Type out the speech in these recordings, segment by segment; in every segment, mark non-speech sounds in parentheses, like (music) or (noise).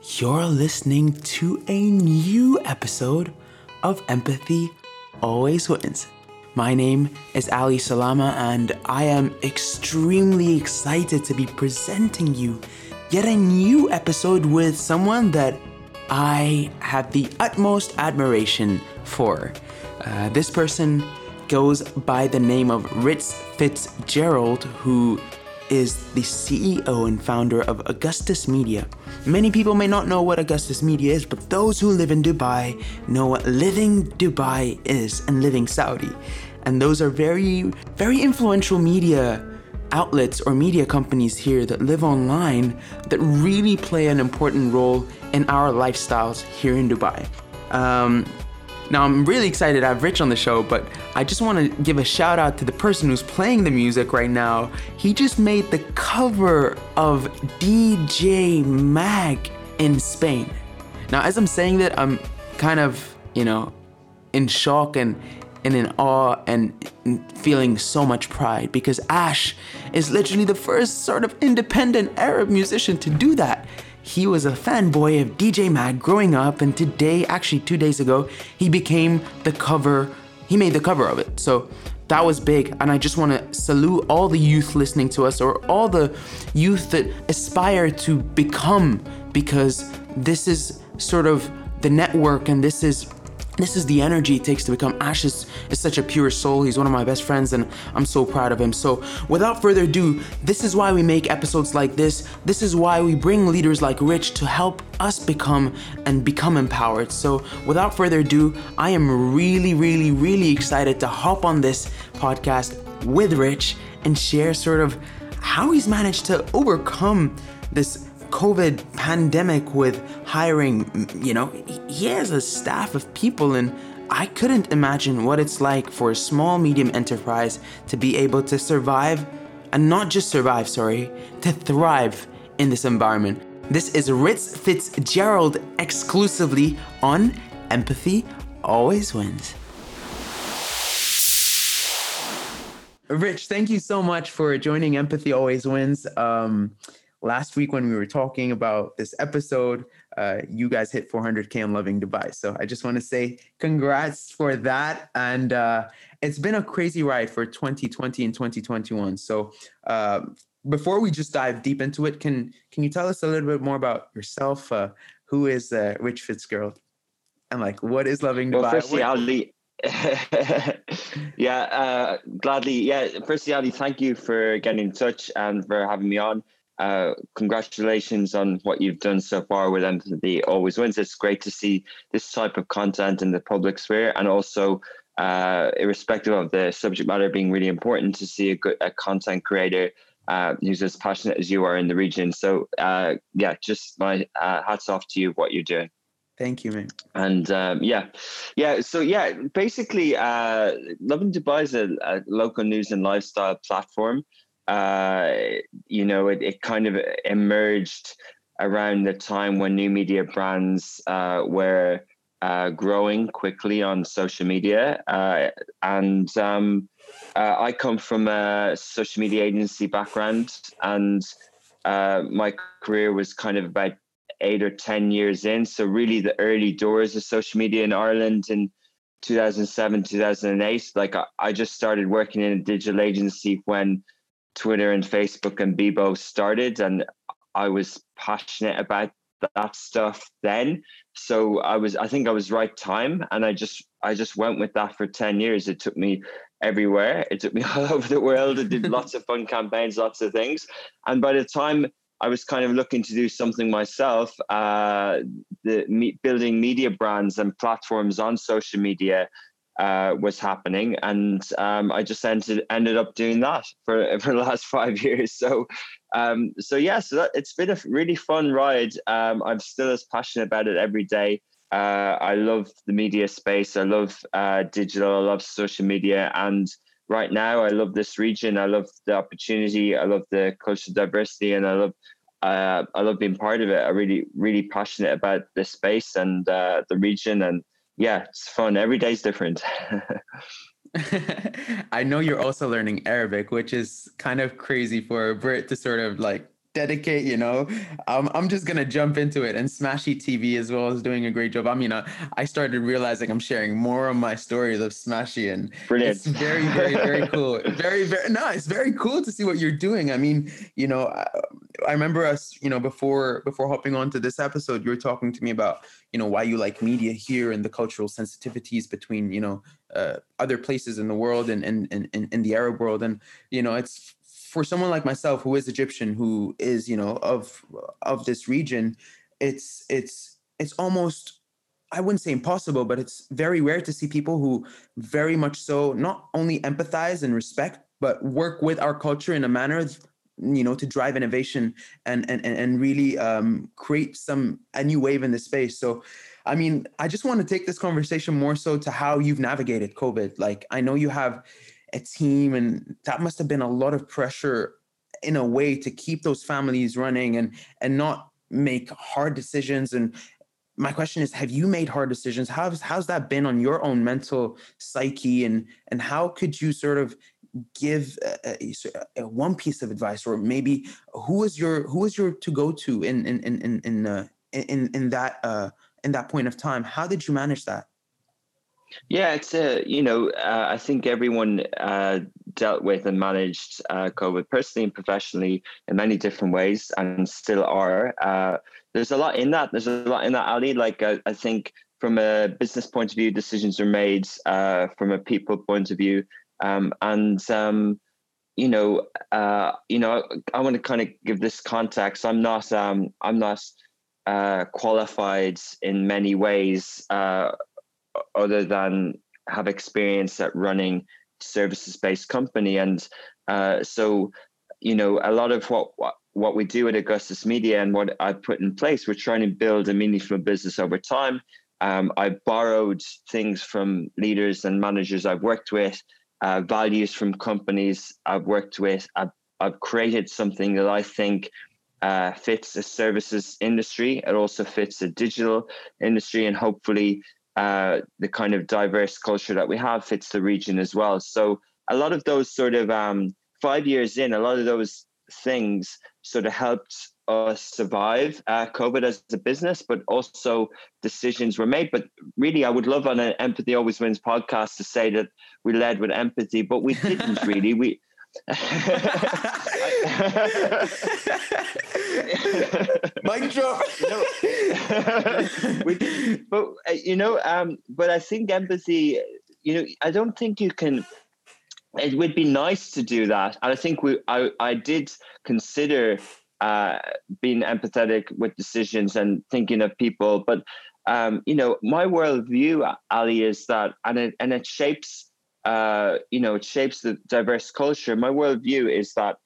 You're listening to a new episode of Empathy Always Wins. My name is Ally Salama, and I am extremely excited to be presenting you yet a new episode with someone that I have the utmost admiration for. Uh, this person goes by the name of Rich Fitzgerald, who is the CEO and founder of Augustus Media. Many people may not know what Augustus Media is, but those who live in Dubai know what Lovin Dubai is and Lovin Saudi. And those are very, very influential media outlets or media companies here that live online that really play an important role in our lifestyles here in Dubai. Um, now, I'm really excited to have Rich on the show, but I just want to give a shout out to the person who's playing the music right now. He just made the cover of DJ Mag in Spain. Now, as I'm saying that, I'm kind of, you know, in shock and, and in awe and feeling so much pride because Ash is literally the first sort of independent Arab musician to do that. He was a fanboy of DJ Mag growing up, and today, actually two days ago, he became the cover, he made the cover of it. So that was big, and I just want to salute all the youth listening to us or all the youth that aspire to become because this is sort of the network and this is this is the energy it takes to become Ash is, is such a pure soul. He's one of my best friends, and I'm so proud of him. So, without further ado, this is why we make episodes like this. This is why we bring leaders like Rich to help us become and become empowered. So, without further ado, I am really, really, really excited to hop on this podcast with Rich and share sort of how he's managed to overcome this COVID pandemic with hiring, you know, he has a staff of people and I couldn't imagine what it's like for a small medium enterprise to be able to survive and not just survive, sorry, to thrive in this environment. This is Rich Fitzgerald exclusively on Empathy Always Wins. Rich, thank you so much for joining Empathy Always Wins. Um, last week when we were talking about this episode, uh, you guys hit 400K on Lovin Dubai. So I just want to say congrats for that. And uh, it's been a crazy ride for 2020 and 2021. So uh, before we just dive deep into it, can can you tell us a little bit more about yourself? Uh, who is uh, Rich Fitzgerald? And like, what is Lovin Dubai? Well, firstly, Ally, (laughs) yeah, uh, gladly. Yeah, firstly, Ally, thank you for getting in touch and for having me on. Uh, congratulations on what you've done so far with Empathy Always Wins. It's great to see this type of content in the public sphere, and also, uh, irrespective of the subject matter being really important, to see a good a content creator uh, who's as passionate as you are in the region. So, uh, yeah, just my uh, hats off to you what you're doing. Thank you, man. And um, yeah, yeah. So yeah, basically, uh, Lovin Dubai is a, a local news and lifestyle platform uh, you know, it, it kind of emerged around the time when new media brands uh, were uh, growing quickly on social media. Uh, and um, uh, I come from a social media agency background, and my career was kind of about eight or 10 years in. So, really, the early doors of social media in Ireland in 2007, 2008. Like, I, I just started working in a digital agency when Twitter and Facebook and Bebo started, and I was passionate about that stuff then. So I was, I think I was right time, and I just, I just went with that for ten years. It took me everywhere. It took me (laughs) all over the world. I did lots of fun campaigns, lots of things, and by the time I was kind of looking to do something myself, uh, the me, building media brands and platforms on social media uh, was happening, and um, I just ended ended up doing that for (laughs) for the last five (laughs) years. So, um, so yeah, so that, it's been a really fun ride. Um, I'm still as passionate about it every day. Uh, I love the media space. I love uh, digital. I love social media, and right now, I love this region. I love the opportunity. I love the cultural diversity, and I love. Uh, I love being part of it. I'm really, really passionate about this space and uh, the region, and yeah, it's fun. Every day's different. (laughs) (laughs) I know you're also learning Arabic, which is kind of crazy for a Brit to sort of like dedicate, you know, um, I'm just gonna jump into it. And Smashi TV as well is doing a great job. I mean, uh, I started realizing I'm sharing more of my stories of Smashi, and Brilliant. it's very, very, very cool. (laughs) Very, very no, it's very cool to see what you're doing. I mean, you know, I, I remember us, you know, before before hopping on to this episode, you were talking to me about, you know, why you like media here and the cultural sensitivities between, you know, uh, other places in the world and and and in the Arab world, and you know, it's for someone like myself who is Egyptian, who is you know of of this region, it's it's it's almost I wouldn't say impossible, but it's very rare to see people who very much so not only empathize and respect, but work with our culture in a manner you know to drive innovation and and and really um, create some a new wave in the space. So i mean i just want to take this conversation more so to how you've navigated covid. Like i know you have a team and that must have been a lot of pressure in a way to keep those families running and and not make hard decisions and my question is have you made hard decisions? How's how's that been on your own mental psyche and and how could you sort of give a, a, a one piece of advice or maybe who is your who is your to go to in in in in in, uh, in, in that uh in that point of time? How did you manage that yeah, it's a you know uh, I think everyone uh, dealt with and managed uh, COVID personally and professionally in many different ways, and still are. Uh, there's a lot in that. There's a lot in that, Ally. Like I, think from a business point of view, decisions are made. Uh, from a people point of view, um, and um, you know, uh, you know, I, I want to kind of give this context. I'm not. Um, I'm not. qualified in many ways other than have experience at running services based company. And uh, so you know a lot of what, what we do at augustus media and what i put in place we're trying to build a meaningful business over time. Um, i borrowed things from leaders and managers i've worked with uh, values from companies i've worked with. I've, I've created something that i think uh, fits a services industry. It also fits a digital industry and hopefully uh, the kind of diverse culture that we have fits the region as well. So a lot of those sort of um, five years in, a lot of those things sort of helped us survive uh, COVID as a business, but also decisions were made. But really, I would love on an Empathy Always Wins podcast to say that we led with empathy, but we didn't (laughs) really. We Mic drop. (laughs) we, but uh, you know, um, but I think empathy. You know, I don't think you can. It would be nice to do that, and I think we. I I did consider uh, being empathetic with decisions and thinking of people, but um, you know, my worldview, Ally, is that, and it and it shapes uh, you know, it shapes the diverse culture. My worldview is that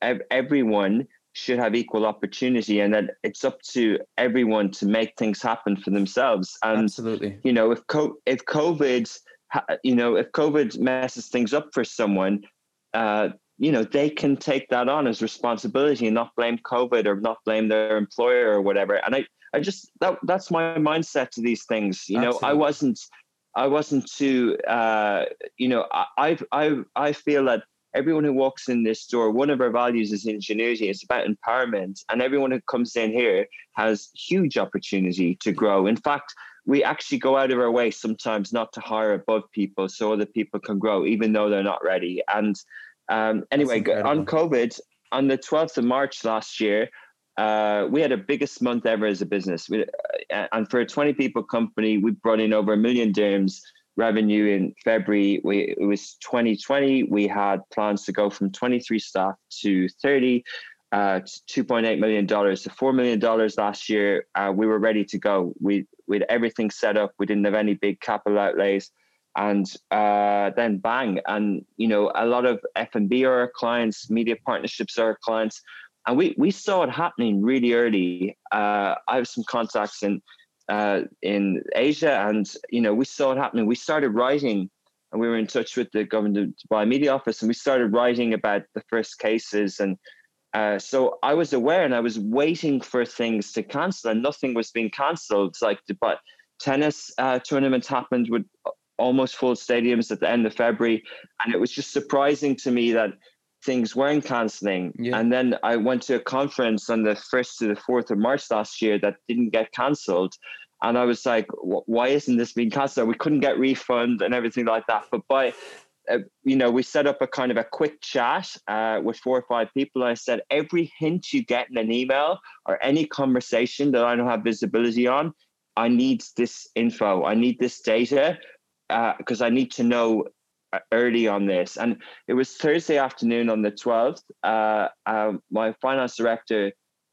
ev- everyone should have equal opportunity and that it's up to everyone to make things happen for themselves. And, Absolutely. you know, if, co- if COVID, you know, if COVID messes things up for someone, uh, you know, they can take that on as responsibility and not blame COVID or not blame their employer or whatever. And I, I just, that, that's my mindset to these things. You Absolutely. know, I wasn't, I wasn't too, uh, you know, I, I, I feel that everyone who walks in this door, one of our values is ingenuity. It's about empowerment, and everyone who comes in here has huge opportunity to grow. In fact, we actually go out of our way sometimes not to hire above people so other people can grow, even though they're not ready. And um, anyway, on COVID, on the 12th of March last year, uh, we had our biggest month ever as a business. We, uh, and for a 20 people company, we brought in over a million dirhams revenue in February. We, it was 2020. We had plans to go from 23 staff to 30. Uh, $2.8 million to $4 million last year. Uh, we were ready to go. We, we had everything set up. We didn't have any big capital outlays. And uh, then bang. And, you know, a lot of F&B are our clients, media partnerships are our clients and we we saw it happening really early. Uh, I have some contacts in uh, in Asia, and you know we saw it happening. We started writing, and we were in touch with the government Dubai Media Office, and we started writing about the first cases. And uh, so I was aware, and I was waiting for things to cancel, and nothing was being cancelled. Like but tennis uh, tournaments happened with almost full stadiums at the end of February, and it was just surprising to me that things weren't canceling. Yeah. And then I went to a conference on the 1st to the 4th of March last year that didn't get cancelled. And I was like, why isn't this being cancelled? We couldn't get refund and everything like that. But by, uh, you know, we set up a kind of a quick chat uh, with four or five people. I said, every hint you get in an email or any conversation that I don't have visibility on, I need this info. I need this data because uh, I need to know early on this. And it was Thursday afternoon on the 12th. Uh, um, my finance director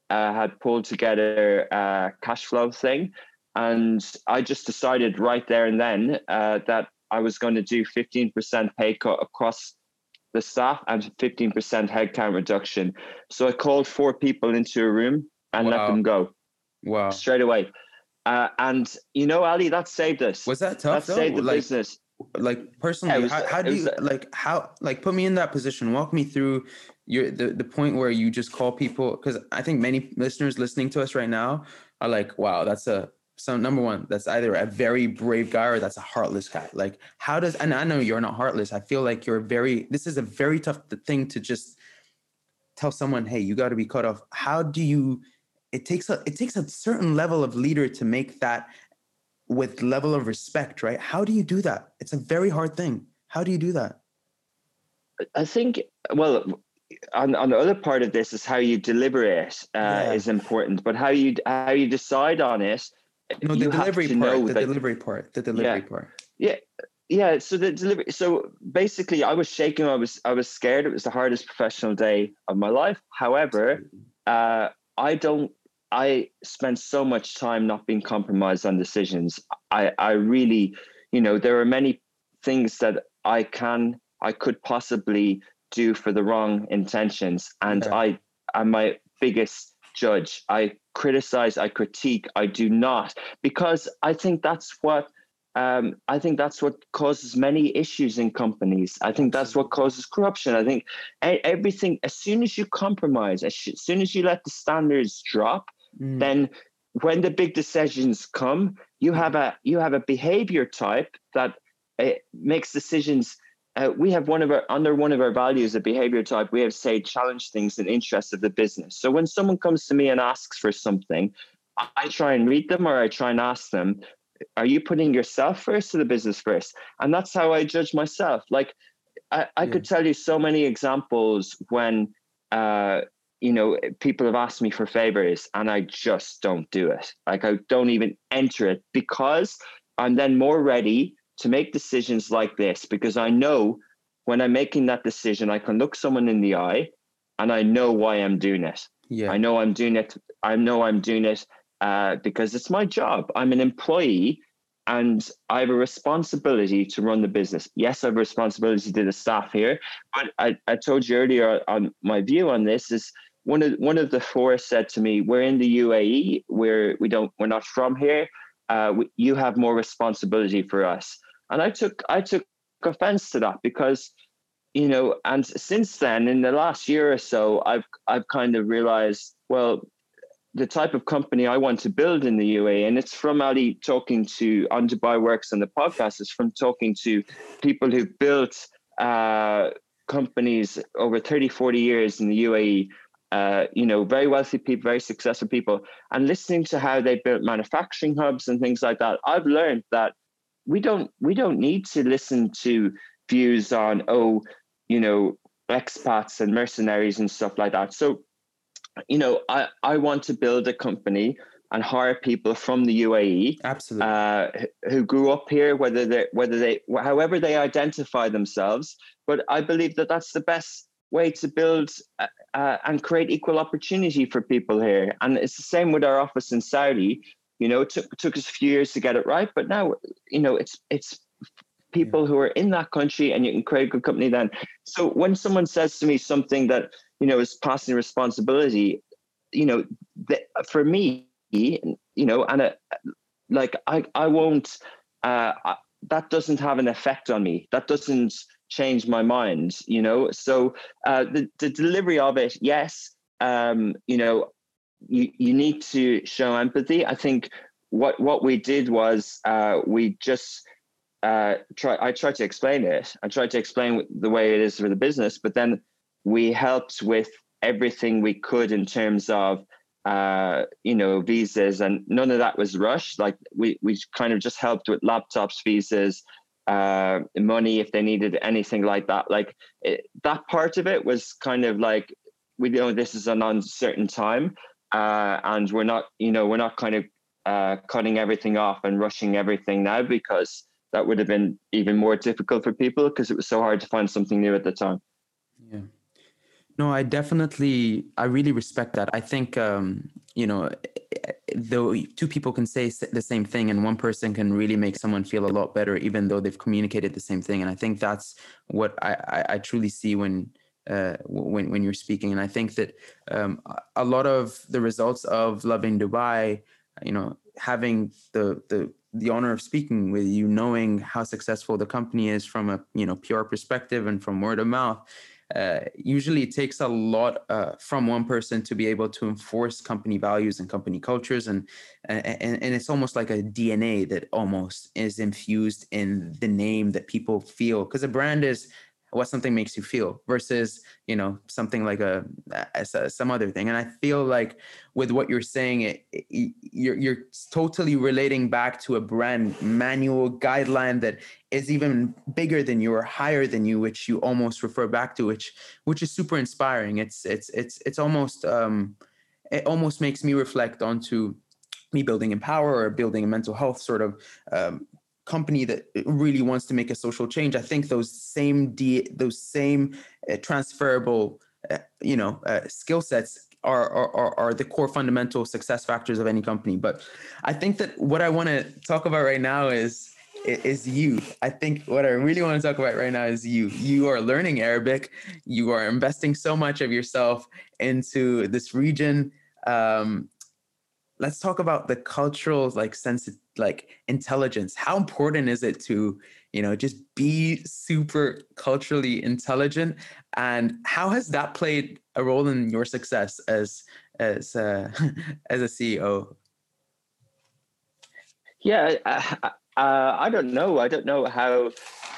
uh, had pulled together a cash flow thing. And I just decided right there and then uh, that I was going to do 15% pay cut across the staff and 15% headcount reduction. So I called four people into a room and wow. let them go. Wow. Straight away. Uh, and you know, Ally, that saved us. Was that tough? That saved the like, business like personally was, how, how do you like how like put me in that position. Walk me through your the, the point where you just call people because i think many listeners listening to us right now are like wow that's a so number one that's either a very brave guy or that's a heartless guy. Like how does and i know you're not heartless. I feel like you're very this is a very tough thing to just tell someone hey you got to be cut off. How do you it takes a it takes a certain level of leader to make that with level of respect, right? How do you do that? It's a very hard thing. How do you do that? I think, well, on, on the other part of this is how you deliver it uh, yeah. is important, but how you how you decide on it. No, the delivery part. The that, delivery part. The delivery yeah, part. Yeah, yeah. So the delivery. So basically, I was shaking. I was I was scared. It was the hardest professional day of my life. However, uh, I don't I spent so much time not being compromised on decisions. I, I really, you know, there are many things that I can, I could possibly do for the wrong intentions. And yeah. I am my biggest judge. I criticize, I critique, I do not, because I think that's what um, I think that's what causes many issues in companies. I think that's what causes corruption. I think everything, as soon as you compromise, as soon as you let the standards drop, mm. then when the big decisions come, you have a you have a behavior type that uh, makes decisions. Uh, we have one of our under one of our values, a behavior type. We have say challenge things in interest of the business. So when someone comes to me and asks for something, I try and read them or I try and ask them, are you putting yourself first or the business first? And that's how I judge myself. Like I, I yeah. could tell you so many examples when uh, you know, people have asked me for favors and I just don't do it. Like I don't even enter it because I'm then more ready to make decisions like this because I know when I'm making that decision, I can look someone in the eye and I know why I'm doing it. Yeah. I know I'm doing it. I know I'm doing it uh, because it's my job. I'm an employee and I have a responsibility to run the business. Yes, I have a responsibility to the staff here, but I, I told you earlier on my view on this is one of one of the four said to me, "We're in the UAE. We're we don't we're not from here. Uh, we, you have more responsibility for us." And I took I took offense to that because you know and since then in the last year or so i've i've kind of realized well the type of company i want to build in the UAE and it's from ali talking to on dubai works and the podcast is from talking to people who've built uh, companies over 30 40 years in the uae uh, you know, very wealthy people, very successful people, and listening to how they built manufacturing hubs and things like that, I've learned that we don't we don't need to listen to views on oh, you know, expats and mercenaries and stuff like that. So, you know, I I want to build a company and hire people from the UAE, absolutely, uh, who grew up here, whether they whether they however they identify themselves. But I believe that that's the best way to build uh, uh, and create equal opportunity for people here. And it's the same with our office in Saudi. You know, it took took us a few years to get it right, but now you know it's it's people yeah. who are in that country, and you can create a good company. Then, so when someone says to me something that you know is passing responsibility, you know, the, for me, you know, and a, like I I won't. Uh, that doesn't have an effect on me. That doesn't change my mind, you know. So uh, the the delivery of it, yes, um, you know, you you need to show empathy. I think what what we did was uh, we just uh, try. I tried to explain it. I tried to explain the way it is for the business, but then we helped with everything we could in terms of uh, you know visas, and none of that was rushed. Like we we kind of just helped with laptops, visas, uh, money if they needed anything like that. Like it, that part of it was kind of like we know this is an uncertain time, uh, and we're not you know we're not kind of uh, cutting everything off and rushing everything now because that would have been even more difficult for people because it was so hard to find something new at the time. No, I definitely, I really respect that. I think, um, you know, though two people can say the same thing and one person can really make someone feel a lot better, even though they've communicated the same thing. And I think that's what I, I, I truly see when, uh, when, when you're speaking. And I think that um, a lot of the results of Lovin Dubai, you know, having the, the, the honor of speaking with you, knowing how successful the company is from a you know pure perspective and from word of mouth, uh, usually it takes a lot uh, from one person to be able to enforce company values and company cultures and, and and it's almost like a dna that almost is infused in the name that people feel. Because a brand is what something makes you feel versus you know something like a, a, some other thing. And i feel like with what you're saying it, it, you're you're totally relating back to a brand manual guideline that is even bigger than you or higher than you which you almost refer back to which which is super inspiring. It's it's it's it's almost um it almost makes me reflect onto me building empower or building a mental health sort of um, company that really wants to make a social change, I think those same D, those same uh, transferable, uh, you know, uh, skill sets are, are are the core fundamental success factors of any company. But I think that what I want to talk about right now is is you. I think what I really want to talk about right now is you. You are learning Arabic. You are investing so much of yourself into this region. Um, let's talk about the cultural like sense like intelligence. How important is it to you know just be super culturally intelligent? And how has that played a role in your success as as uh, (laughs) as a ceo yeah uh, i don't know. I don't know how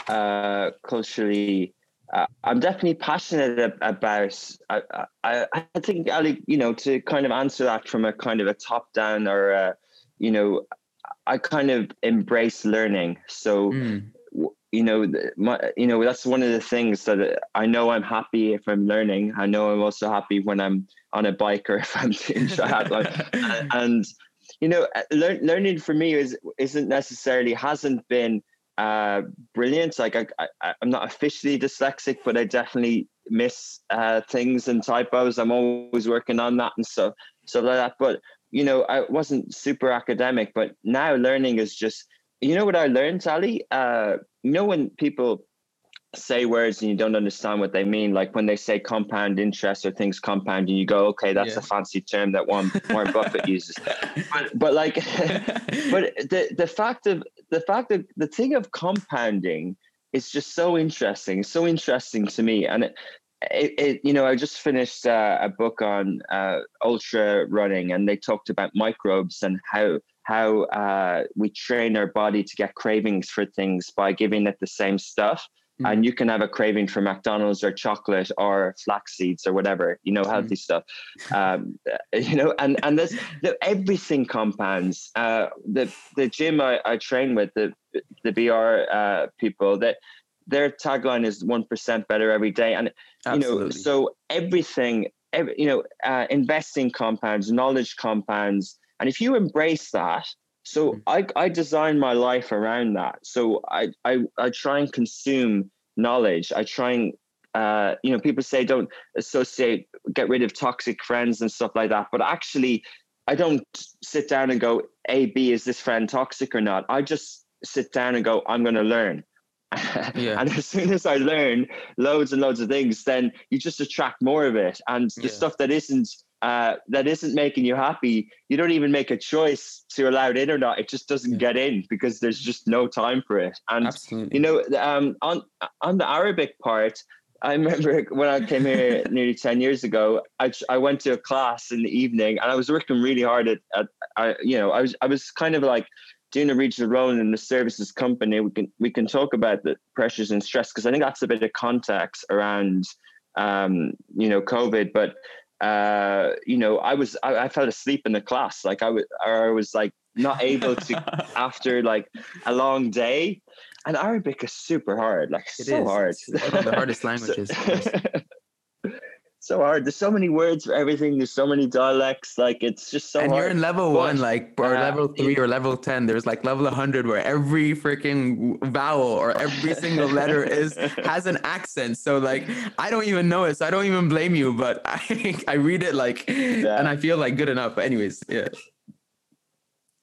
uh, culturally uh, I'm definitely passionate about. I, I, I think Ali, you know, to kind of answer that from a kind of a top down or, a, you know, I kind of embrace learning. So, mm. you know, my, you know, that's one of the things that I know I'm happy if I'm learning. I know I'm also happy when I'm on a bike or (laughs) if I'm doing triathlon. (laughs) and you know, uh, lear- learning for me is isn't necessarily hasn't been uh, brilliant. Like I, I, am not officially dyslexic, but I definitely miss uh, things and typos. I'm always working on that and stuff, stuff like that. But you know, I wasn't super academic, but now learning is just. You know what I learned, Ally? Uh, you know when people say words and you don't understand what they mean, like when they say compound interest or things compound, and you go, okay, that's yeah. a fancy term that Warren, Warren Buffett (laughs) uses. But, but like, (laughs) but the the fact of the fact that the thing of compounding is just so interesting, so interesting to me, and it. It, it you know, I just finished uh, a book on uh, ultra running, and they talked about microbes and how how uh, we train our body to get cravings for things by giving it the same stuff mm. and you can have a craving for McDonald's or chocolate or flax seeds or whatever, you know, healthy mm. stuff. Um, (laughs) you know, and and this the, everything compounds. Uh, the the gym I, I train with the the BR uh, people that their tagline is one percent better every day, and Absolutely. you know, so everything, every, you know, uh, investing compounds, knowledge compounds, and if you embrace that so mm. I, I design my life around that. So I, I, I try and consume knowledge. I try and, uh, you know, people say don't associate, get rid of toxic friends and stuff like that. But actually, I don't sit down and go, A, B, is this friend toxic or not? I just sit down and go, I'm going to learn. Yeah. (laughs) and as soon as I learn loads and loads of things, then you just attract more of it. And the yeah. stuff that isn't uh, that isn't making you happy, you don't even make a choice to allow it in or not. It just doesn't yeah. get in because there's just no time for it. And Absolutely. you know, um, on on the Arabic part, I remember (laughs) when I came here nearly ten years ago. I I went to a class in the evening, and I was working really hard at, at I, you know, I was I was kind of like doing a regional role in the services company. We can we can talk about the pressures and stress because I think that's a bit of context around um, you know, COVID, but uh, you know, I was I, I fell asleep in the class. Like I was, I was like not able to (laughs) after like a long day. And Arabic is super hard, like it so is. hard. It's one of the hardest languages. (laughs) so hard. There's so many words for everything. There's so many dialects. Like it's just so and hard. you're in level one, like or uh, level three or level ten. There's like level 100 where every freaking vowel or every single letter is has an accent. So like I don't even know it. So I don't even blame you. But I (laughs) I read it like yeah. and I feel like good enough. But anyways, yeah.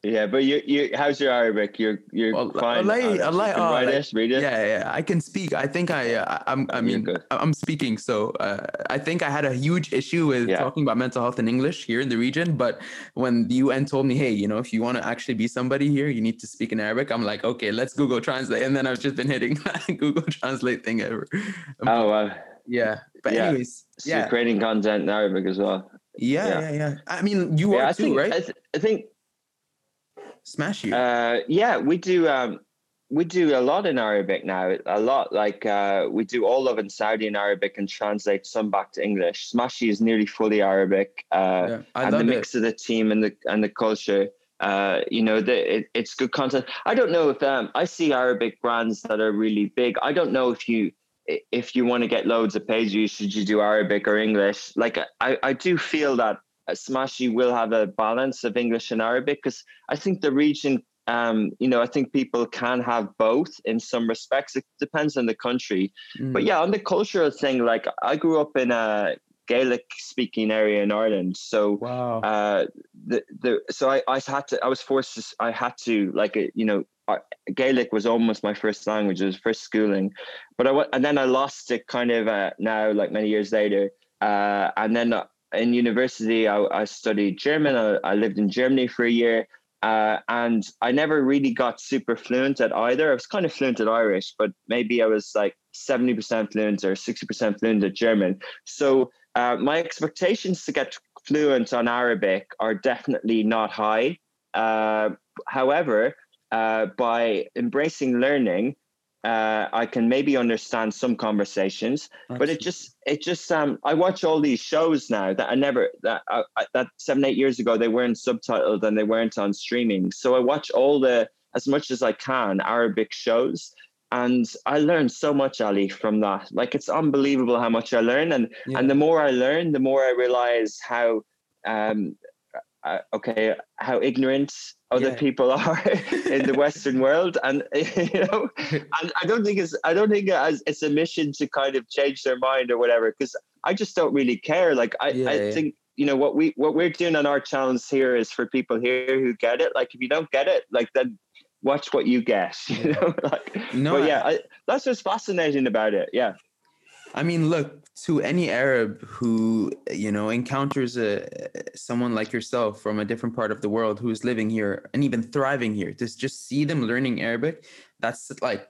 Yeah, but you, you, how's your Arabic? You're, you're well, fine. Allah, Allah, oh, write it, read it. Yeah, yeah, I can speak. I think I, uh, I'm, I mean, I'm speaking. So uh, I think I had a huge issue with yeah. talking about mental health in English here in the region. But when the UN told me, hey, you know, if you want to actually be somebody here, you need to speak in Arabic. I'm like, okay, let's Google Translate, and then I've just been hitting (laughs) Google Translate thing ever. Oh wow. Yeah, but yeah. anyways, so yeah, creating content in Arabic as well. Yeah, yeah, yeah. yeah. I mean, you yeah, are I too, think, right? I, th- I think Smash you. Uh, yeah, we do. Um, we do a lot in Arabic now. A lot, like uh, we do all of in Saudi in Arabic and translate some back to English. Smashi is nearly fully Arabic, uh, yeah, and the mix it. of the team and the and the culture. Uh, you know, the, it, it's good content. I don't know if um, I see Arabic brands that are really big. I don't know if you if you want to get loads of page views, should you do Arabic or English? Like I, I do feel that Smashi will have a balance of English and Arabic because I think the region, um, you know, I think people can have both in some respects. It depends on the country. Mm. But yeah, on the cultural thing, like I grew up in a Gaelic speaking area in Ireland. So, wow. uh, the, the, so I, I had to, I was forced to, I had to like, uh, you know, Gaelic was almost my first language, it was first schooling, but I and then I lost it kind of uh, now, like many years later. Uh, and then in university, I, I studied German. I, I, lived in Germany for a year. Uh, and I never really got super fluent at either. I was kind of fluent at Irish, but maybe I was like 70% fluent or 60% fluent at German. So uh, my expectations to get fluent on Arabic are definitely not high. Uh, however, uh, by embracing learning, uh, I can maybe understand some conversations, but it just it just um I watch all these shows now that I never that I, that seven eight years ago they weren't subtitled and they weren't on streaming. So I watch all the as much as I can Arabic shows, and I learned so much Ally from that. Like it's unbelievable how much I learn, and yeah. and the more I learn, the more I realize how um uh, okay how ignorant other yeah. people are (laughs) in the Western (laughs) world, and (laughs) you know, and I don't think it's I don't think it's a mission to kind of change their mind or whatever, because I just don't really care. Like I, yeah, I yeah. think you know what we what we're doing on our channels here is for people here who get it. Like if you don't get it, like then watch what you get. You know, like no, but yeah, I, that's what's fascinating about it. Yeah. I mean, look to any Arab who you know encounters a someone like yourself from a different part of the world who's living here and even thriving here. To just see them learning Arabic, that's like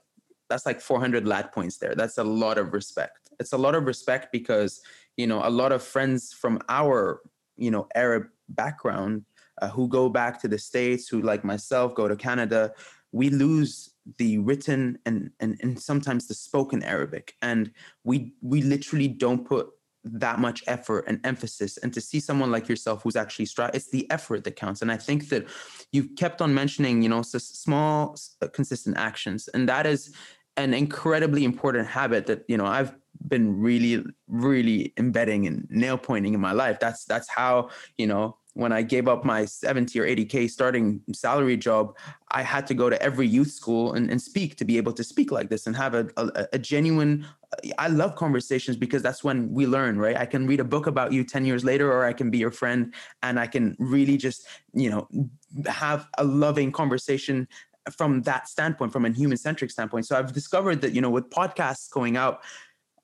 that's like 400 lat points there. That's a lot of respect. It's a lot of respect because you know a lot of friends from our you know Arab background uh, who go back to the states, who like myself go to Canada, we lose the written and, and and sometimes the spoken Arabic, and we we literally don't put that much effort and emphasis. And to see someone like yourself who's actually stri- it's the effort that counts. And i think that you've kept on mentioning you know small uh, consistent actions. And that is an incredibly important habit that you know i've been really really embedding and nail pointing in my life. That's that's how you know when I gave up my 70 or 80K starting salary job, I had to go to every youth school and, and speak to be able to speak like this and have a, a, a, genuine. I love conversations because that's when we learn, right? I can read a book about you 10 years later, or I can be your friend and I can really just, you know, have a loving conversation from that standpoint, from a human centric standpoint. So I've discovered that, you know, with podcasts going out,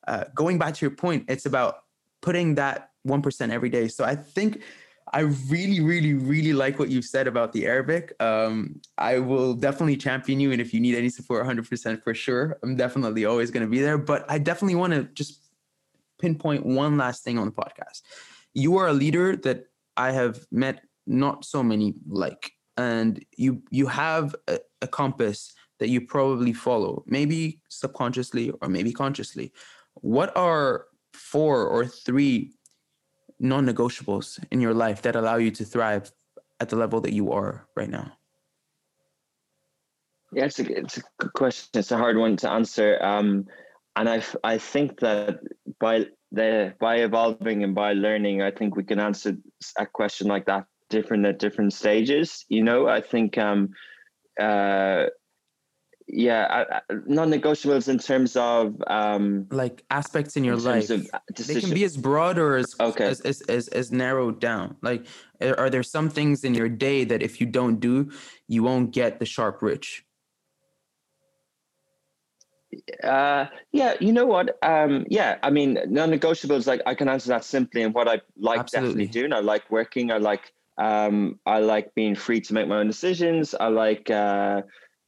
uh, going back to your point, it's about putting that 1% every day. So I think I really, really, really like what you've said about the Arabic. Um, I will definitely champion you, and if you need any support, 100% for sure, I'm definitely always going to be there. But I definitely want to just pinpoint one last thing on the podcast. You are a leader that I have met not so many like, and you you have a, a compass that you probably follow, maybe subconsciously or maybe consciously. What are four or three non-negotiables in your life that allow you to thrive at the level that you are right now? Yeah, it's a, it's a good question. It's a hard one to answer. Um, and I, I think that by the by evolving and by learning, I think we can answer a question like that different at different stages. You know, I think um, uh, yeah, non-negotiables in terms of um, like aspects in your in life. they can be as broad or as, okay. as, as, as as narrowed down. Like, are there some things in your day that if you don't do, you won't get the sharp rich? Uh, yeah, you know what? Um, yeah, I mean, non-negotiables. Like, I can answer that simply. And what I like Absolutely. definitely doing, I like working. I like um, I like being free to make my own decisions. I like. Uh,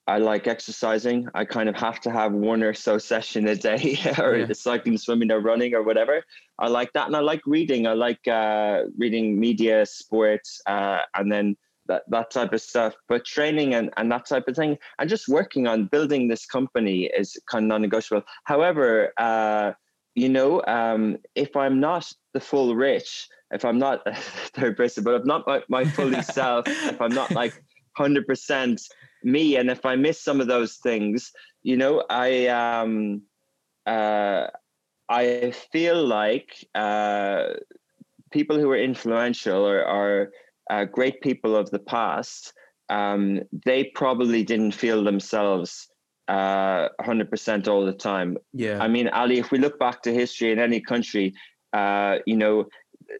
I like exercising. I kind of have to have one or so session a day, (laughs) or yeah. cycling, swimming, or running, or whatever. I like that, and I like reading. I like uh, reading media, sports, uh, and then that that type of stuff. But training and and that type of thing, and just working on building this company is kind of non-negotiable. However, uh, you know, um, if I'm not the full rich, if I'm not (laughs) third person, but if not my, my fully (laughs) self, if I'm not like hundred percent me and if i miss some of those things you know i um uh i feel like uh people who are influential or are uh, great people of the past um they probably didn't feel themselves uh 100% all the time. Yeah. I mean ali if we look back to history in any country uh you know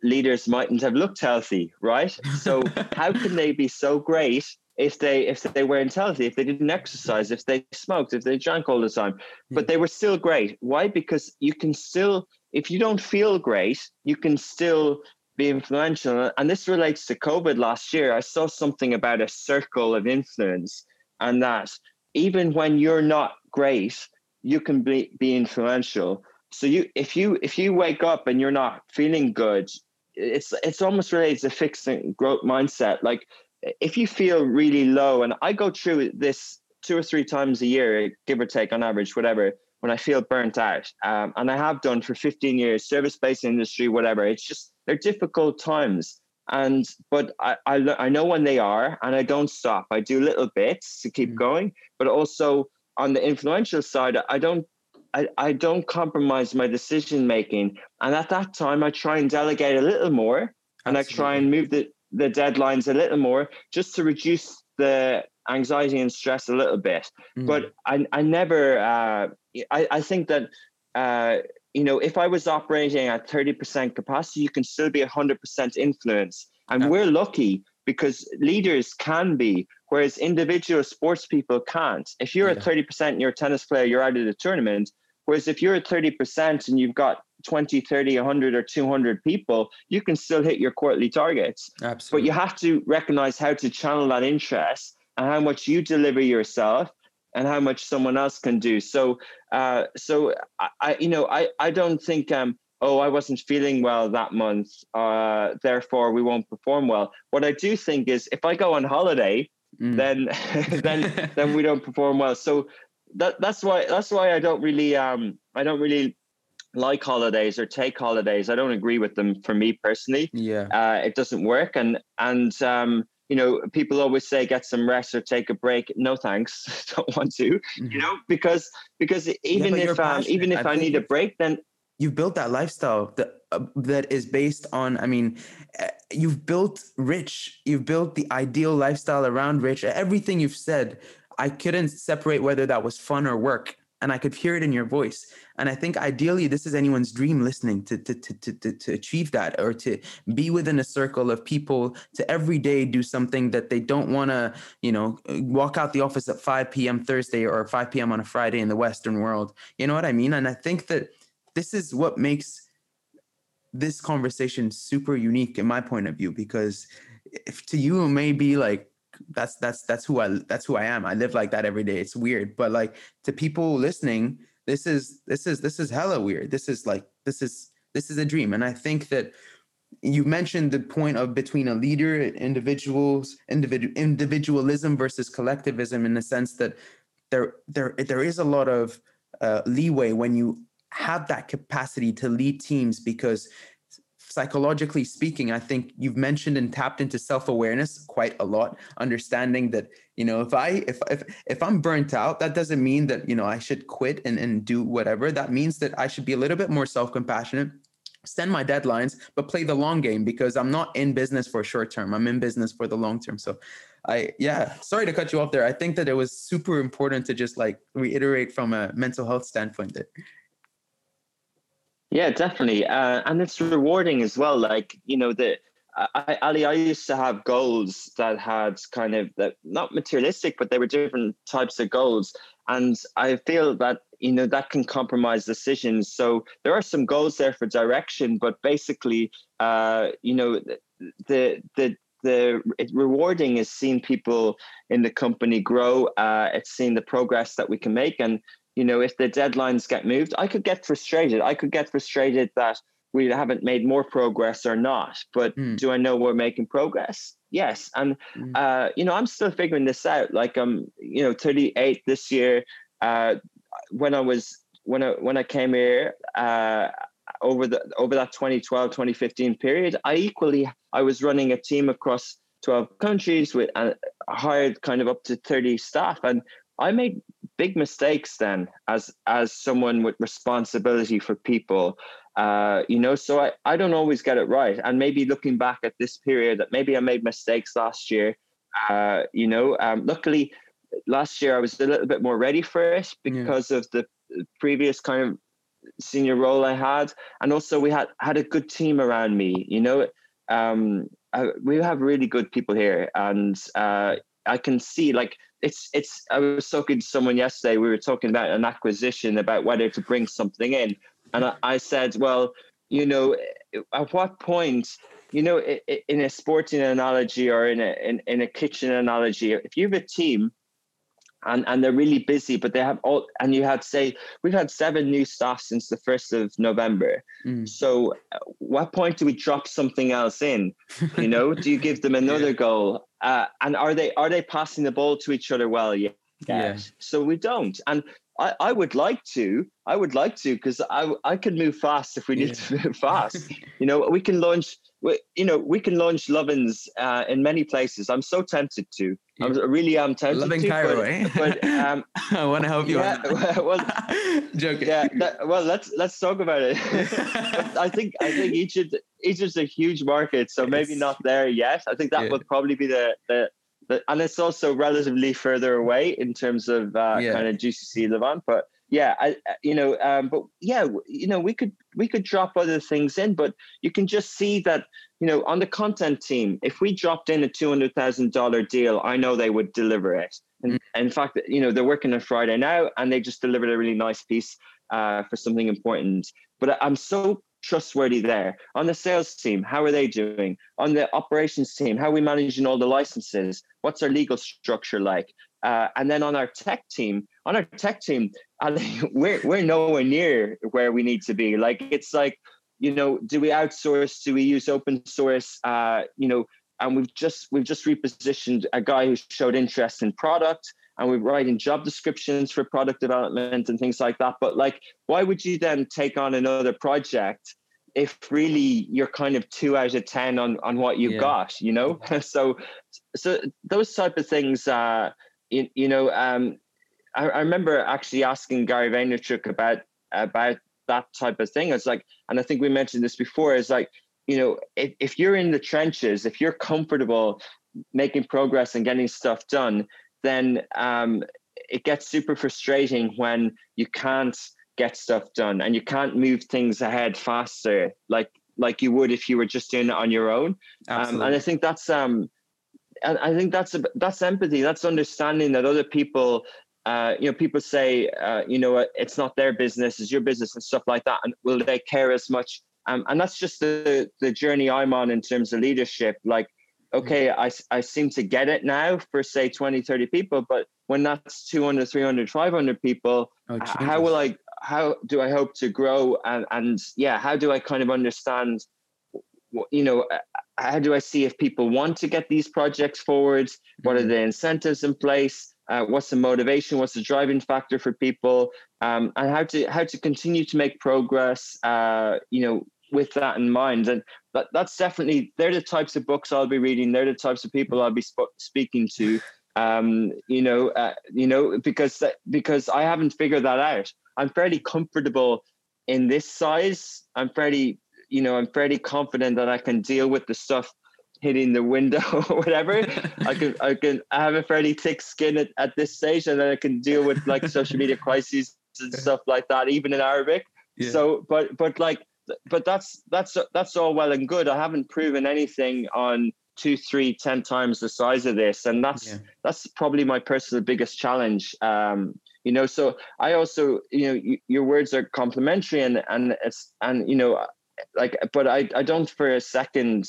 leaders mightn't have looked healthy right? So (laughs) how can they be so great if they if they weren't healthy, if they didn't exercise, if they smoked, if they drank all the time. But hmm. they were still great. Why? Because you can still, if you don't feel great, you can still be influential. And this relates to COVID last year. I saw something about a circle of influence, and that even when you're not great, you can be, be influential. So you if you if you wake up and you're not feeling good, it's it's almost related to fixing growth mindset. Like if you feel really low, and I go through this two or three times a year, give or take on average, whatever, when I feel burnt out. Um, and I have done for 15 years, service based industry, whatever. It's just, they're difficult times. And, but I, I, I know when they are, and I don't stop. I do little bits to keep mm. going, but also on the influential side, I don't I, I don't compromise my decision making. And at that time, I try and delegate a little more and Absolutely. I try and move the, the deadlines a little more just to reduce the anxiety and stress a little bit. Mm. But I, I never, uh, I, I think that, uh, you know, if I was operating at 30% capacity, you can still be 100% influence. And we're lucky because leaders can be, whereas individual sports people can't. If you're yeah. at 30% and you're a tennis player, you're out of the tournament. Whereas if you're at 30% and you've got 20, 30, 100, or 200 people, you can still hit your quarterly targets. Absolutely. But you have to recognize how to channel that interest and how much you deliver yourself and how much someone else can do. So, uh, so I, I, you know, I, I don't think, um, oh, I wasn't feeling well that month, uh, therefore we won't perform well. What I do think is if I go on holiday, mm. then, (laughs) then, then we don't perform well. So that, that's why, that's why I don't really, um, I don't really like holidays or take holidays. I don't agree with them for me personally. Yeah. Uh, it doesn't work. And, and, um, you know, people always say get some rest or take a break. No, thanks. (laughs) don't want to, mm-hmm. you know, because, because even yeah, if, um, even if I, I need a break, then you've built that lifestyle that, uh, that is based on, I mean, uh, you've built rich, you've built the ideal lifestyle around rich. Everything you've said, I couldn't separate whether that was fun or work and I could hear it in your voice. And I think ideally, this is anyone's dream listening to, to, to, to, to achieve that or to be within a circle of people to every day do something that they don't want to, you know, walk out the office at 5 p.m. Thursday or 5 p.m. on a Friday in the Western world. You know what I mean? And I think that this is what makes this conversation super unique in my point of view, because if to you it may be like that's that's that's who I that's who I am. I live like that every day. It's weird, but like to people listening, this is this is this is hella weird. This is like this is this is a dream, and I think that you mentioned the point of between a leader, individuals, individual individualism versus collectivism, in the sense that there there there is a lot of uh, leeway when you have that capacity to lead teams because psychologically speaking i think you've mentioned and tapped into self-awareness quite a lot understanding that you know if i if if, if i'm burnt out that doesn't mean that you know i should quit and, and do whatever. That means that i should be a little bit more self-compassionate extend my deadlines but play the long game because i'm not in business for short term. I'm in business for the long term. So i yeah sorry to cut you off there. I think that it was super important to just like reiterate from a mental health standpoint that yeah, definitely, uh, and it's rewarding as well. Like you know, the I, Ally, I used to have goals that had kind of that not materialistic, but they were different types of goals, and I feel that you know that can compromise decisions. So there are some goals there for direction, but basically, uh, you know, the the the rewarding is seeing people in the company grow. Uh, it's seeing the progress that we can make, and you know, if the deadlines get moved, I could get frustrated. I could get frustrated that we haven't made more progress or not. But mm. do I know we're making progress? Yes. And mm. uh, you know, I'm still figuring this out. Like I'm, um, you know, 38 this year. Uh, when I was when I when I came here uh, over the over that 2012 2015 period, I equally I was running a team across 12 countries with uh, hired kind of up to 30 staff and I made big mistakes then as as someone with responsibility for people. Uh, you know, so I, I don't always get it right. And maybe looking back at this period that maybe I made mistakes last year. Uh, you know, um, luckily last year I was a little bit more ready for it because yeah. of the previous kind of senior role I had, and also we had had a good team around me. You know, um, I, we have really good people here, and uh, I can see like it's it's I was talking to someone yesterday. We were talking about an acquisition, about whether to bring something in, and I, I said, well, you know, eh, at what point, you know, in a sporting analogy or in a in, in a kitchen analogy, if you have a team and and they're really busy but they have all and you had say we've had seven new staff since the 1st of november. Mm. so uh, what point do we drop something else in? (laughs) You know do you give them another yeah. goal? Uh, and are they are they passing the ball to each other well? Yeah. yeah so we don't. And I, I would like to. I would like to because I I can move fast if we need yeah. to move (laughs) fast. (laughs) you know, we can launch. We, you know, we can launch Lovins uh, in many places. I'm so tempted to. I really am tempted Loving to. Cairo, but, eh? but um, (laughs) I want to help you. Yeah, well, joking. Yeah, that, well, let's let's talk about it. I think I think Egypt Egypt's a huge market, so maybe not there yet. I think that yeah. would probably be the the but, and it's also relatively further away in terms of uh, yeah. kind of GCC Levant. But yeah, I, you know, um, but yeah, you know, we could we could drop other things in, but you can just see that you know on the content team, if we dropped in a two hundred thousand dollar deal, I know they would deliver it. And, mm. and in fact, you know, they're working on Friday now, and they just delivered a really nice piece uh, for something important. But I'm so trustworthy there. On the sales team, how are they doing? On the operations team, how are we managing all the licenses? What's our legal structure like? Uh, and then on our tech team, on our tech team, (laughs) we're we're nowhere near where we need to be. Like it's like, you know, do we outsource? Do we use open source? Uh, you know, and we've just we've just repositioned a guy who showed interest in product and we're writing job descriptions for product development and things like that. But like, why would you then take on another project if really you're kind of two out of ten on on what you've yeah. got? You know, (laughs) so so those type of things. Uh, you, you know, um, I, I remember actually asking Gary Vaynerchuk about about that type of thing. It's like, and I think we mentioned this before. Is like, you know, if, if you're in the trenches, if you're comfortable making progress and getting stuff done, then um, it gets super frustrating when you can't get stuff done and you can't move things ahead faster like like you would if you were just doing it on your own. Um, and I think that's um, and I think that's that's empathy. That's understanding that other people. Uh, you know, people say, uh, you know, it's not their business, it's your business and stuff like that. And will they care as much? Um, and that's just the the journey I'm on in terms of leadership. Like, okay, I, I seem to get it now for say 20, 30 people, but when that's 200, 300, 500 people, oh, how will I, how do I hope to grow? And, and yeah, how do I kind of understand, you know, uh, how do I see if people want to get these projects forward? What are mm-hmm. the incentives in place? uh, what's the motivation, what's the driving factor for people, um, and how to how to continue to make progress. Uh, you know, with that in mind, and that, that's definitely they're the types of books I'll be reading. They're the types of people I'll be sp- speaking to. Um, you know, uh, you know, because because I haven't figured that out. I'm fairly comfortable in this size. I'm fairly, you know, I'm fairly confident that I can deal with the stuff hitting the window (laughs) or whatever. I can I can I have a fairly thick skin at, at this stage and then I can deal with like social media crises and stuff like that, even in Arabic. Yeah. So but but like but that's that's that's all well and good. I haven't proven anything on two, three, ten times the size of this. And that's yeah. that's probably my personal biggest challenge. Um, you know, so I also, you know, your words are complimentary and and it's and you know, like but I, I don't for a second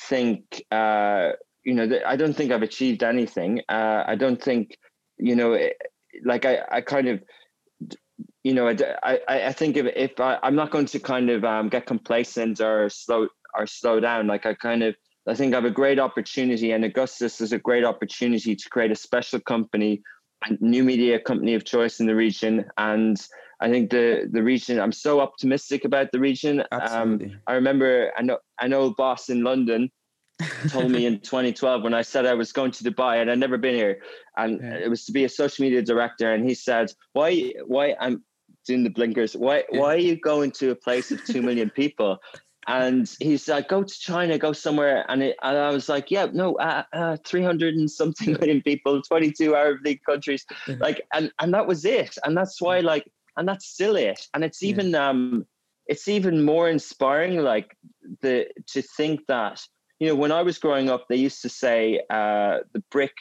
think uh, you know I don't think I've achieved anything. Uh, I don't think you know like I, I kind of you know I, I, I think if, if I, I'm not going to kind of um, get complacent or slow or slow down like I kind of I think I have a great opportunity and Augustus is a great opportunity to create a special company a new media company of choice in the region and I think the the region. I'm so optimistic about the region. Um, I remember an, an old boss in London told me in (laughs) 2012 when I said I was going to Dubai and I'd never been here, and yeah. it was to be a social media director. And he said, "Why? Why? I'm doing the blinkers. Why? Yeah. Why are you going to a place of two million people?" and he's like, "Go to China, go somewhere." And, it, and I was like, "Yeah, no, uh, uh, three hundred and something million people, twenty-two Arab League countries, like, and and that was it. And that's why, like, and that's still it and it's even yeah. um it's even more inspiring like the to think that you know when i was growing up they used to say uh the BRIC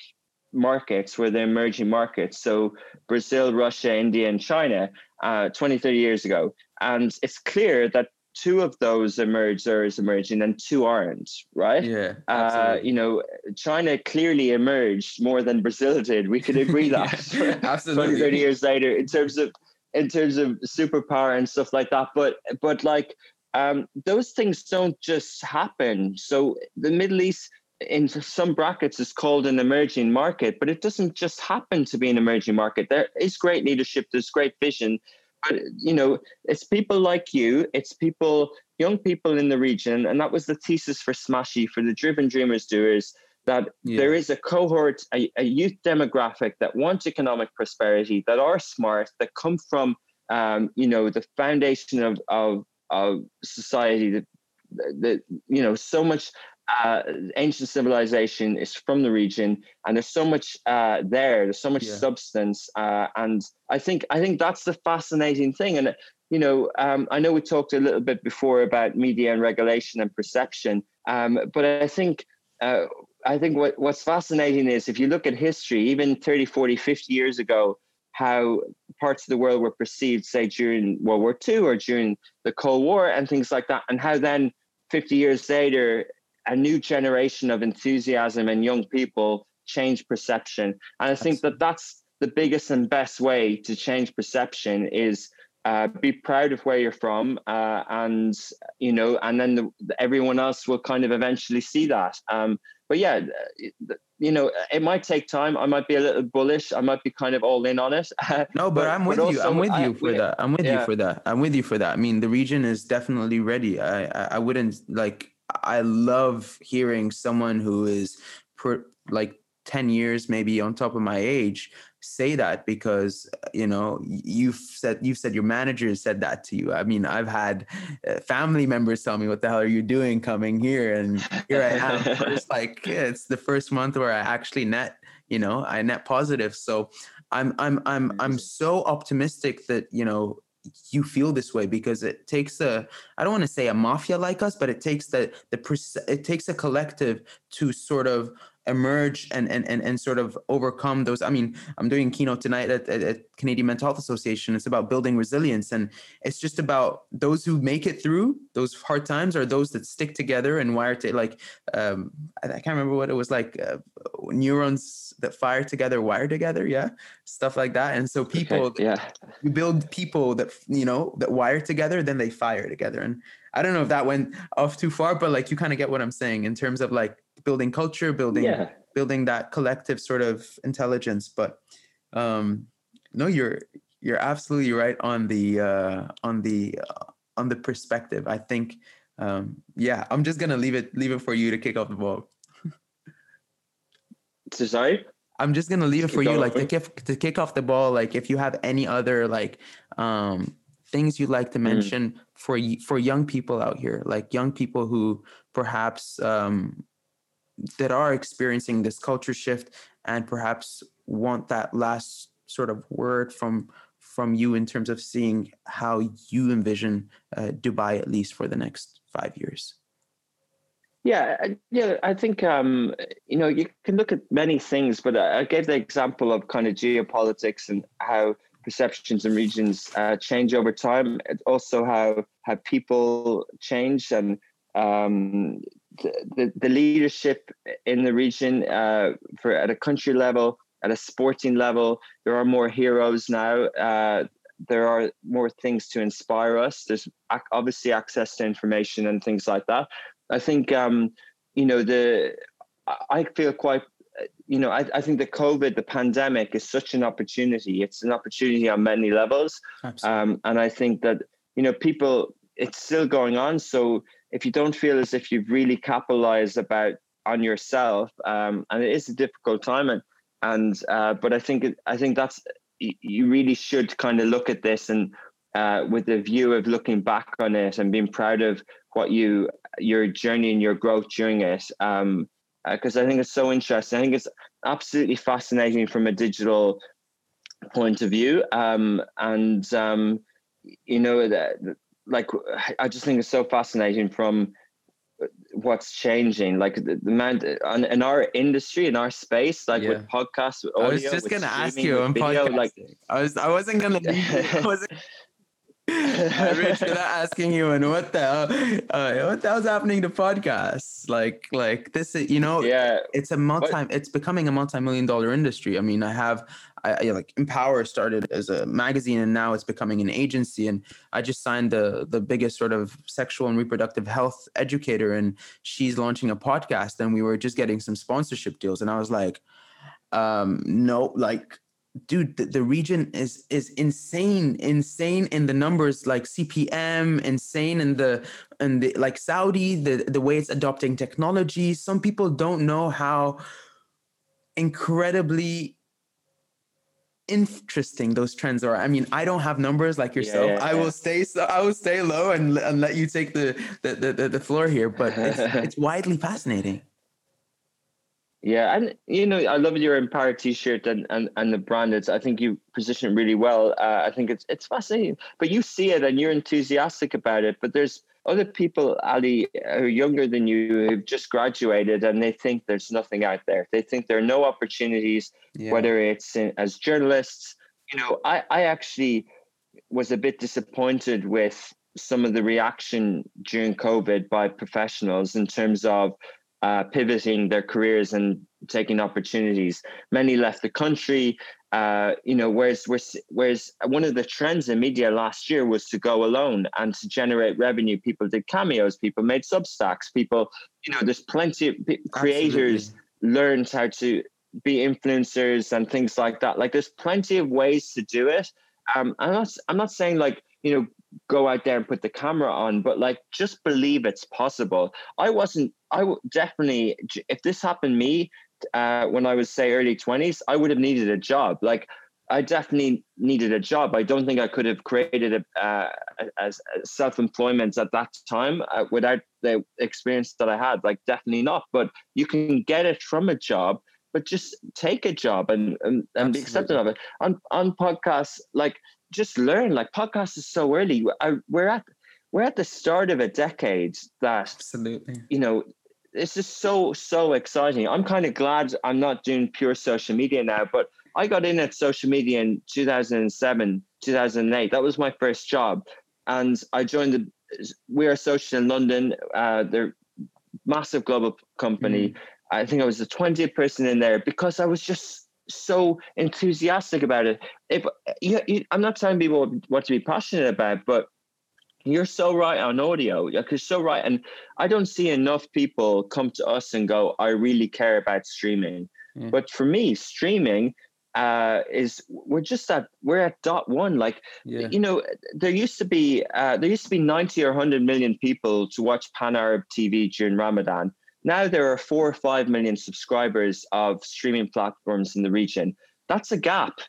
markets were the emerging markets. So brazil russia india and china uh 20 30 years ago. And it's clear that two of those emerged or is emerging and two aren't right? Yeah uh, you know china clearly emerged more than brazil did. We could agree (laughs) that. Yeah, (laughs) absolutely. 20 30 years later in terms of in terms of superpower and stuff like that. But but like um, those things don't just happen. So the Middle East in some brackets is called an emerging market, but it doesn't just happen to be an emerging market. There is great leadership, there's great vision, but you know, it's people like you, it's people, young people in the region, and that was the thesis for Smashi, for the Driven Dreamers Doers that yeah. there is a cohort, a, a, youth demographic that want economic prosperity, that are smart, that come from, um, you know, the foundation of of, of society. That, that you know, so much uh, ancient civilization is from the region, and there's so much uh, there. There's so much yeah. substance, uh, and I think I think that's the fascinating thing. And you know, um, I know we talked a little bit before about media and regulation and perception, um, but I think uh, I think what, what's fascinating is if you look at history, even 30, 40, 50 years ago, how parts of the world were perceived, say, during World War II or during the Cold War and things like that, and how then 50 years later, a new generation of enthusiasm and young people change perception. And I think that that's the biggest and best way to change perception is uh, be proud of where you're from, uh, and you know, and then the, everyone else will kind of eventually see that. Um, but yeah, you know, it might take time. I might be a little bullish. I might be kind of all in on it. (laughs) no, but, but I'm with but you. I'm with you I, for yeah, that. I'm with yeah. you for that. I'm with you for that. I mean, the region is definitely ready. I, I, I wouldn't like. I love hearing someone who is per, like 10 years maybe on top of my age say that because uh, you know you've said you've said your manager said that to you. I mean i've had uh, family members tell me what the hell are you doing coming here? And here i am it's (laughs) like yeah, it's the first month where i actually net you know i net positive. So i'm i'm i'm i'm so optimistic that you know you feel this way because it takes a i don't want to say a mafia like us but it takes the the it takes a collective to sort of emerge and and and, and sort of overcome those i mean i'm doing keynote tonight at, at, at, canadian mental health association. It's about building resilience and it's just about those who make it through those hard times are those that stick together and wire to like um i, can't remember what it was like uh, neurons that fire together wire together yeah stuff like that. And so people okay, yeah. you build people that you know that wire together then they fire together. And i don't know if that went off too far but like you kind of get what i'm saying in terms of like building culture, building yeah. building that collective sort of intelligence. But um, no, you're you're absolutely right on the uh, on the uh, on the perspective. I think um, yeah, I'm just gonna leave it leave it for you to kick off the ball. so sorry. I'm just gonna leave it for you, like to kick to kick off the ball. Like if you have any other like um things you'd like to mm. mention mm. for for young people out here, like young people who perhaps um that are experiencing this culture shift and perhaps want that last sort of word from from you in terms of seeing how you envision uh, Dubai at least for the next five years. Yeah, yeah, I think um, you know you can look at many things, but I gave the example of kind of geopolitics and how perceptions and regions uh, change over time. Also how how people change and um, the, the leadership in the region uh, for at a country level, at a sporting level, there are more heroes now. Uh, there are more things to inspire us. There's obviously access to information and things like that. I think um, you know the I feel quite you know I, I think the COVID the pandemic is such an opportunity. It's an opportunity on many levels, um, and I think that you know people it's still going on. So if you don't feel as if you've really capitalized about on yourself, um, and it is a difficult time, and and uh, but I think I think that's you really should kind of look at this and uh, with the view of looking back on it and being proud of what you your journey and your growth during it. Um, because uh, I think it's so interesting. I think it's absolutely fascinating from a digital point of view. Um, and um, you know that like I just think it's so fascinating from what's changing. Like the, the man in our industry in our space like yeah. with podcasts with audio, i was just gonna ask you on video, like i was i wasn't gonna (laughs) I wasn't Reached without asking you, and what the hell, uh, what the hell's happening to podcasts? Like, like this, is, you know, yeah, it's a multi, what? it's becoming a multi-million dollar industry. I mean, I have, I, I, like Empower started as a magazine, and now it's becoming an agency. And I just signed the the biggest sort of sexual and reproductive health educator, and she's launching a podcast, and we were just getting some sponsorship deals, and I was like, um, no, like dude the, the, region is is insane insane in the numbers like cpm insane in the and the like saudi the the way it's adopting technology. Some people don't know how incredibly interesting those trends are. I mean i don't have numbers like yourself. yeah, yeah, i will stay so i will stay low and, and let you take the the the, the floor here but it's, (laughs) it's widely fascinating yeah, and you know, I love your Empower T-shirt and and and the brand. It's I think you position it really well. Uh, I think it's it's fascinating, but you see it and you're enthusiastic about it. But there's other people, Ally, who are younger than you, who've just graduated, and they think there's nothing out there. They think there are no opportunities, yeah. whether it's in, as journalists. You know, I I actually was a bit disappointed with some of the reaction during COVID by professionals in terms of uh, pivoting their careers and taking opportunities. Many left the country. Uh, you know, whereas, whereas whereas one of the trends in media last year was to go alone and to generate revenue. People did cameos. People made Substacks. People, you know, there's plenty of creators Absolutely. learned how to be influencers and things like that. Like, there's plenty of ways to do it. Um, I'm not. I'm not saying like you know go out there and put the camera on, but like just believe it's possible. I wasn't, I would definitely, if this happened me uh, when I was, say, early 20s, I would have needed a job. Like, I definitely needed a job. I don't think I could have created a, uh, as self-employment at that time uh, without the experience that I had. Like, definitely not. But you can get it from a job, but just take a job and and, and be accepted of it. On on podcasts, like just learn. Like podcasts is so early. I, we're at we're at the start of a decade that absolutely you know this is so so exciting. I'm kind of glad I'm not doing pure social media now, but I got in at social media in 2007, 2008. That was my first job, and I joined the We Are Social in London. Uh, they're massive global company. Mm. I think I was the 20th person in there because I was just so enthusiastic about it. If you, you, I'm not telling people what to be passionate about, but You're so right on audio. You're so right. And I don't see enough people come to us and go, I really care about streaming. But for me, streaming uh, is we're just at we're at dot one. Like yeah. you know, there used to be uh, there used to be 90 or 100 million people to watch Pan Arab TV during Ramadan. Now there are four or five million subscribers of streaming platforms in the region. That's a gap.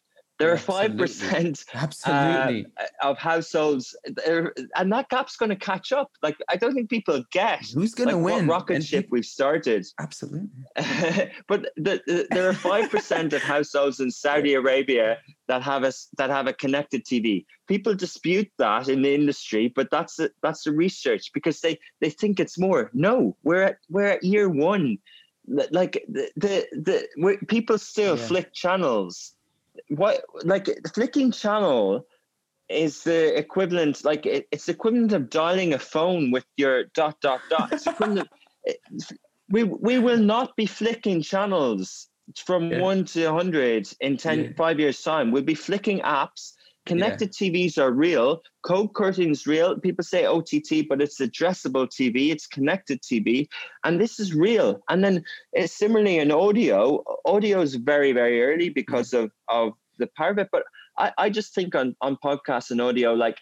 There are five percent absolutely uh, of households, and that gap's going to catch up. Like I don't think people get who's going like, to win. rocket and ship people, we've started. Absolutely, (laughs) but the, the, there are five percent of households in Saudi Arabia that have a that have a connected TV. People dispute that in the industry, but that's the, that's the research because they they think it's more. No, we're at we're at year one. Like the the, the people still yeah. flick channels what like flicking channel is the equivalent like it, it's equivalent of dialing a phone with your dot dot dot it's equivalent (laughs) we we will not be flicking channels from yeah. 1 to 100 in 10 yeah. 5 years time we'll be flicking apps connected yeah. tvs are real. Code curtains real. People say ott but it's addressable tv it's connected tv and this is real. And then it's similarly in audio audio is very very early because of of the power of it. But i i just think on on podcasts and audio like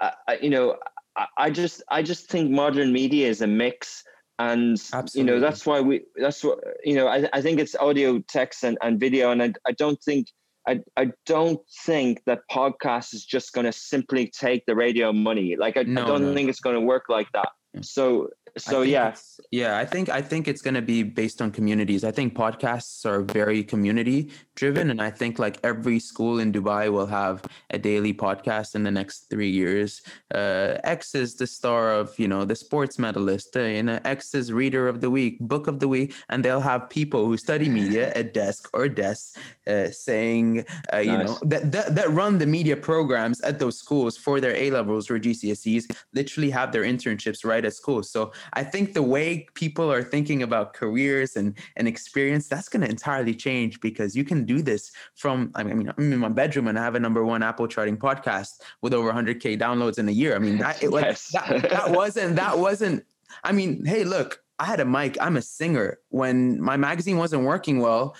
uh, you know I, I just i just think modern media is a mix. And Absolutely. you know that's why we that's what you know i, I think it's audio text and, and video. And I, I don't think I, I don't think that podcast is just going to simply take the radio money. Like I, no, I don't no. think it's going to work like that. So so yeah. yeah i think i think it's going to be based on communities. I think podcasts are very community driven and i think like every school in dubai will have a daily podcast in the next three years. Uh, x is the star of you know the sports medalist. Uh, you know x is reader of the week book of the week and they'll have people who study media (laughs) at desk or desks uh, saying uh, you nice. know that, that that run the media programs at those schools for their a levels or gcse's literally have their internships right at school. So I think the way people are thinking about careers and, and experience, that's going to entirely change because you can do this from, I mean, I'm in my bedroom and I have a number one Apple charting podcast with over 100K downloads in a year. I mean, that, it, yes. that, that wasn't, that wasn't, I mean, hey, look, I had a mic. I'm a singer. When my magazine wasn't working well,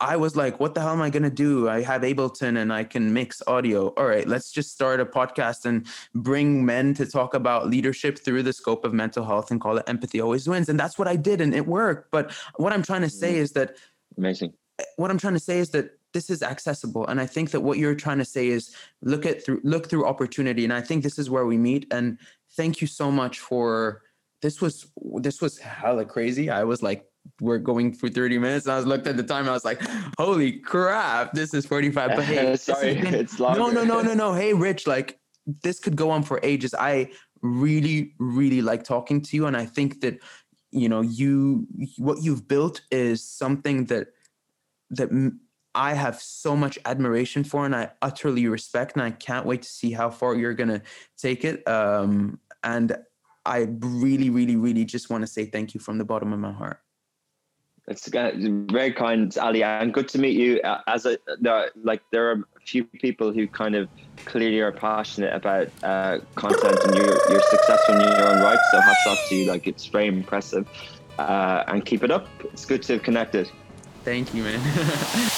I was like, what the hell am I going to do? I have Ableton and I can mix audio. All right, let's just start a podcast and bring men to talk about leadership through the scope of mental health and call it Empathy Always Wins. And that's what I did and it worked. But what I'm trying to say mm-hmm. is that amazing. What I'm trying to say is that this is accessible and i think that what you're trying to say is look at through look through opportunity and i think this is where we meet and thank you so much for this was this was hella crazy i was like we're going for 30 minutes. And I was looked at the time. I was like, holy crap, this is 45. But hey, (laughs) sorry, been, it's longer. No, no, no, no, (laughs) no. Hey, Rich, like this could go on for ages. I really, really like talking to you. And I think that, you know, you, what you've built is something that, that I have so much admiration for and I utterly respect. And I can't wait to see how far you're going to take it. Um, and I really, really, really just want to say thank you from the bottom of my heart. It's very kind, Ally, and good to meet you. Uh, as a like, there are a few people who kind of clearly are passionate about uh, content, and you're you're successful in your own right. So hats off to you. Like, it's very impressive, uh, and keep it up. It's good to have connected. Thank you, man. (laughs)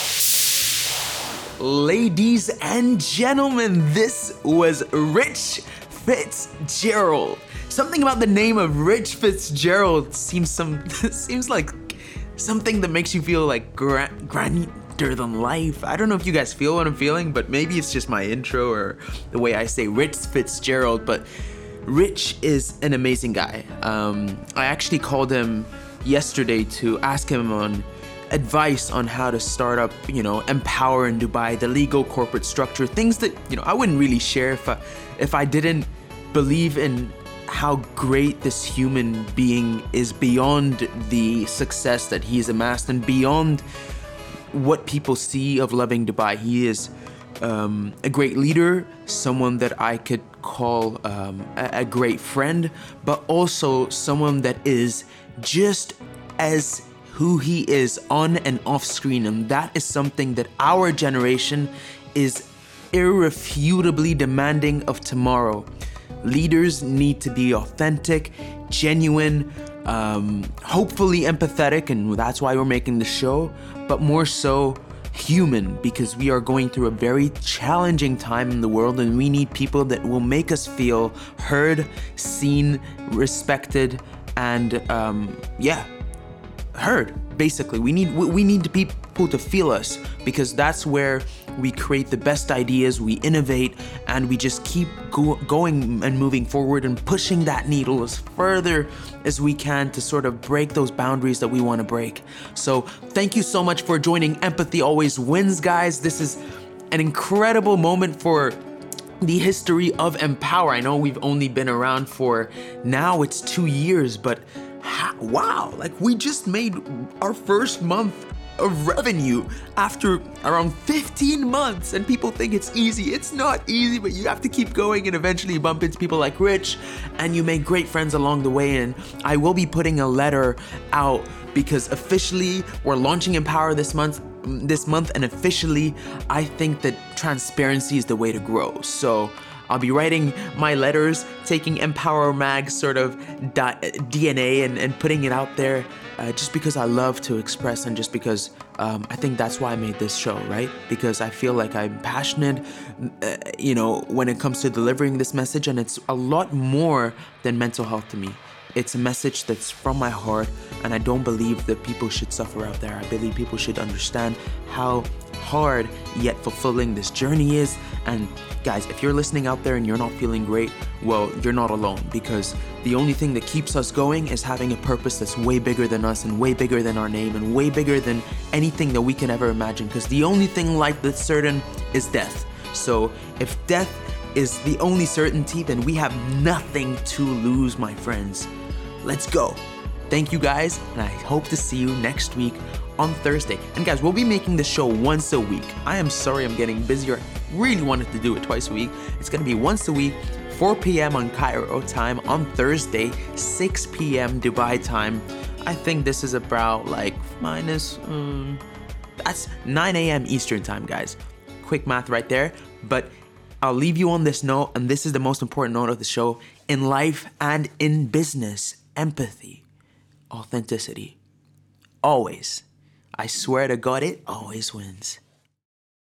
Ladies and gentlemen, this was Rich Fitzgerald. Something about the name of Rich Fitzgerald seems some (laughs) seems like something that makes you feel like gra- grander than life. I don't know if you guys feel what I'm feeling, but maybe it's just my intro or the way I say Rich Fitzgerald. But Rich is an amazing guy. Um, I actually called him yesterday to ask him on advice on how to start up, you know, empower in Dubai, the legal corporate structure, things that you know I wouldn't really share if I if I didn't believe in how great this human being is beyond the success that he has amassed and beyond what people see of Lovin Dubai. He is um, a great leader, someone that I could call um, a, a great friend, but also someone that is just as who he is on and off screen. And that is something that our generation is irrefutably demanding of tomorrow Leaders need to be authentic, genuine, um, hopefully empathetic, and that's why we're making the show, but more so human because we are going through a very challenging time in the world and we need people that will make us feel heard, seen, respected, and um, yeah, heard basically. We need we need people to feel us because that's where we create the best ideas we innovate and we just keep go- going and moving forward and pushing that needle as further as we can to sort of break those boundaries that we want to break. So thank you so much for joining empathy always wins guys. This is an incredible moment for the history of empower. I know we've only been around for now it's two years but wow, like we just made our first month of revenue after around 15 months and people think it's easy. It's not easy, but you have to keep going and eventually you bump into people like Rich and you make great friends along the way and I will be putting a letter out because officially we're launching Empower this month this month and officially I think that transparency is the way to grow. So I'll be writing my letters, taking Empower Mag sort of DNA and, and putting it out there uh, just because I love to express and just because um, I think that's why I made this show, right? Because I feel like I'm passionate, uh, you know, when it comes to delivering this message, and it's a lot more than mental health to me. It's a message that's from my heart, and I don't believe that people should suffer out there. I believe people should understand how hard yet fulfilling this journey is. And guys, if you're listening out there and you're not feeling great, well, you're not alone because the only thing that keeps us going is having a purpose that's way bigger than us and way bigger than our name and way bigger than anything that we can ever imagine. Because the only thing life that's certain is death. So if death is the only certainty, then we have nothing to lose, my friends. Let's go. Thank you guys, and I hope to see you next week on Thursday. And guys, we'll be making the show once a week. I am sorry I'm getting busier. I really wanted to do it twice a week. It's gonna be once a week, 4 p.m. on Cairo time on Thursday, 6 p.m. Dubai time. I think this is about like minus, um, that's 9 a.m. Eastern time, guys. Quick math right there. But I'll leave you on this note, and this is the most important note of the show in life and in business empathy, authenticity. Always. I swear to God, it always wins.